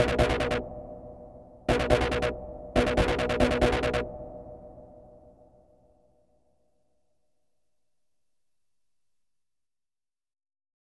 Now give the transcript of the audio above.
You.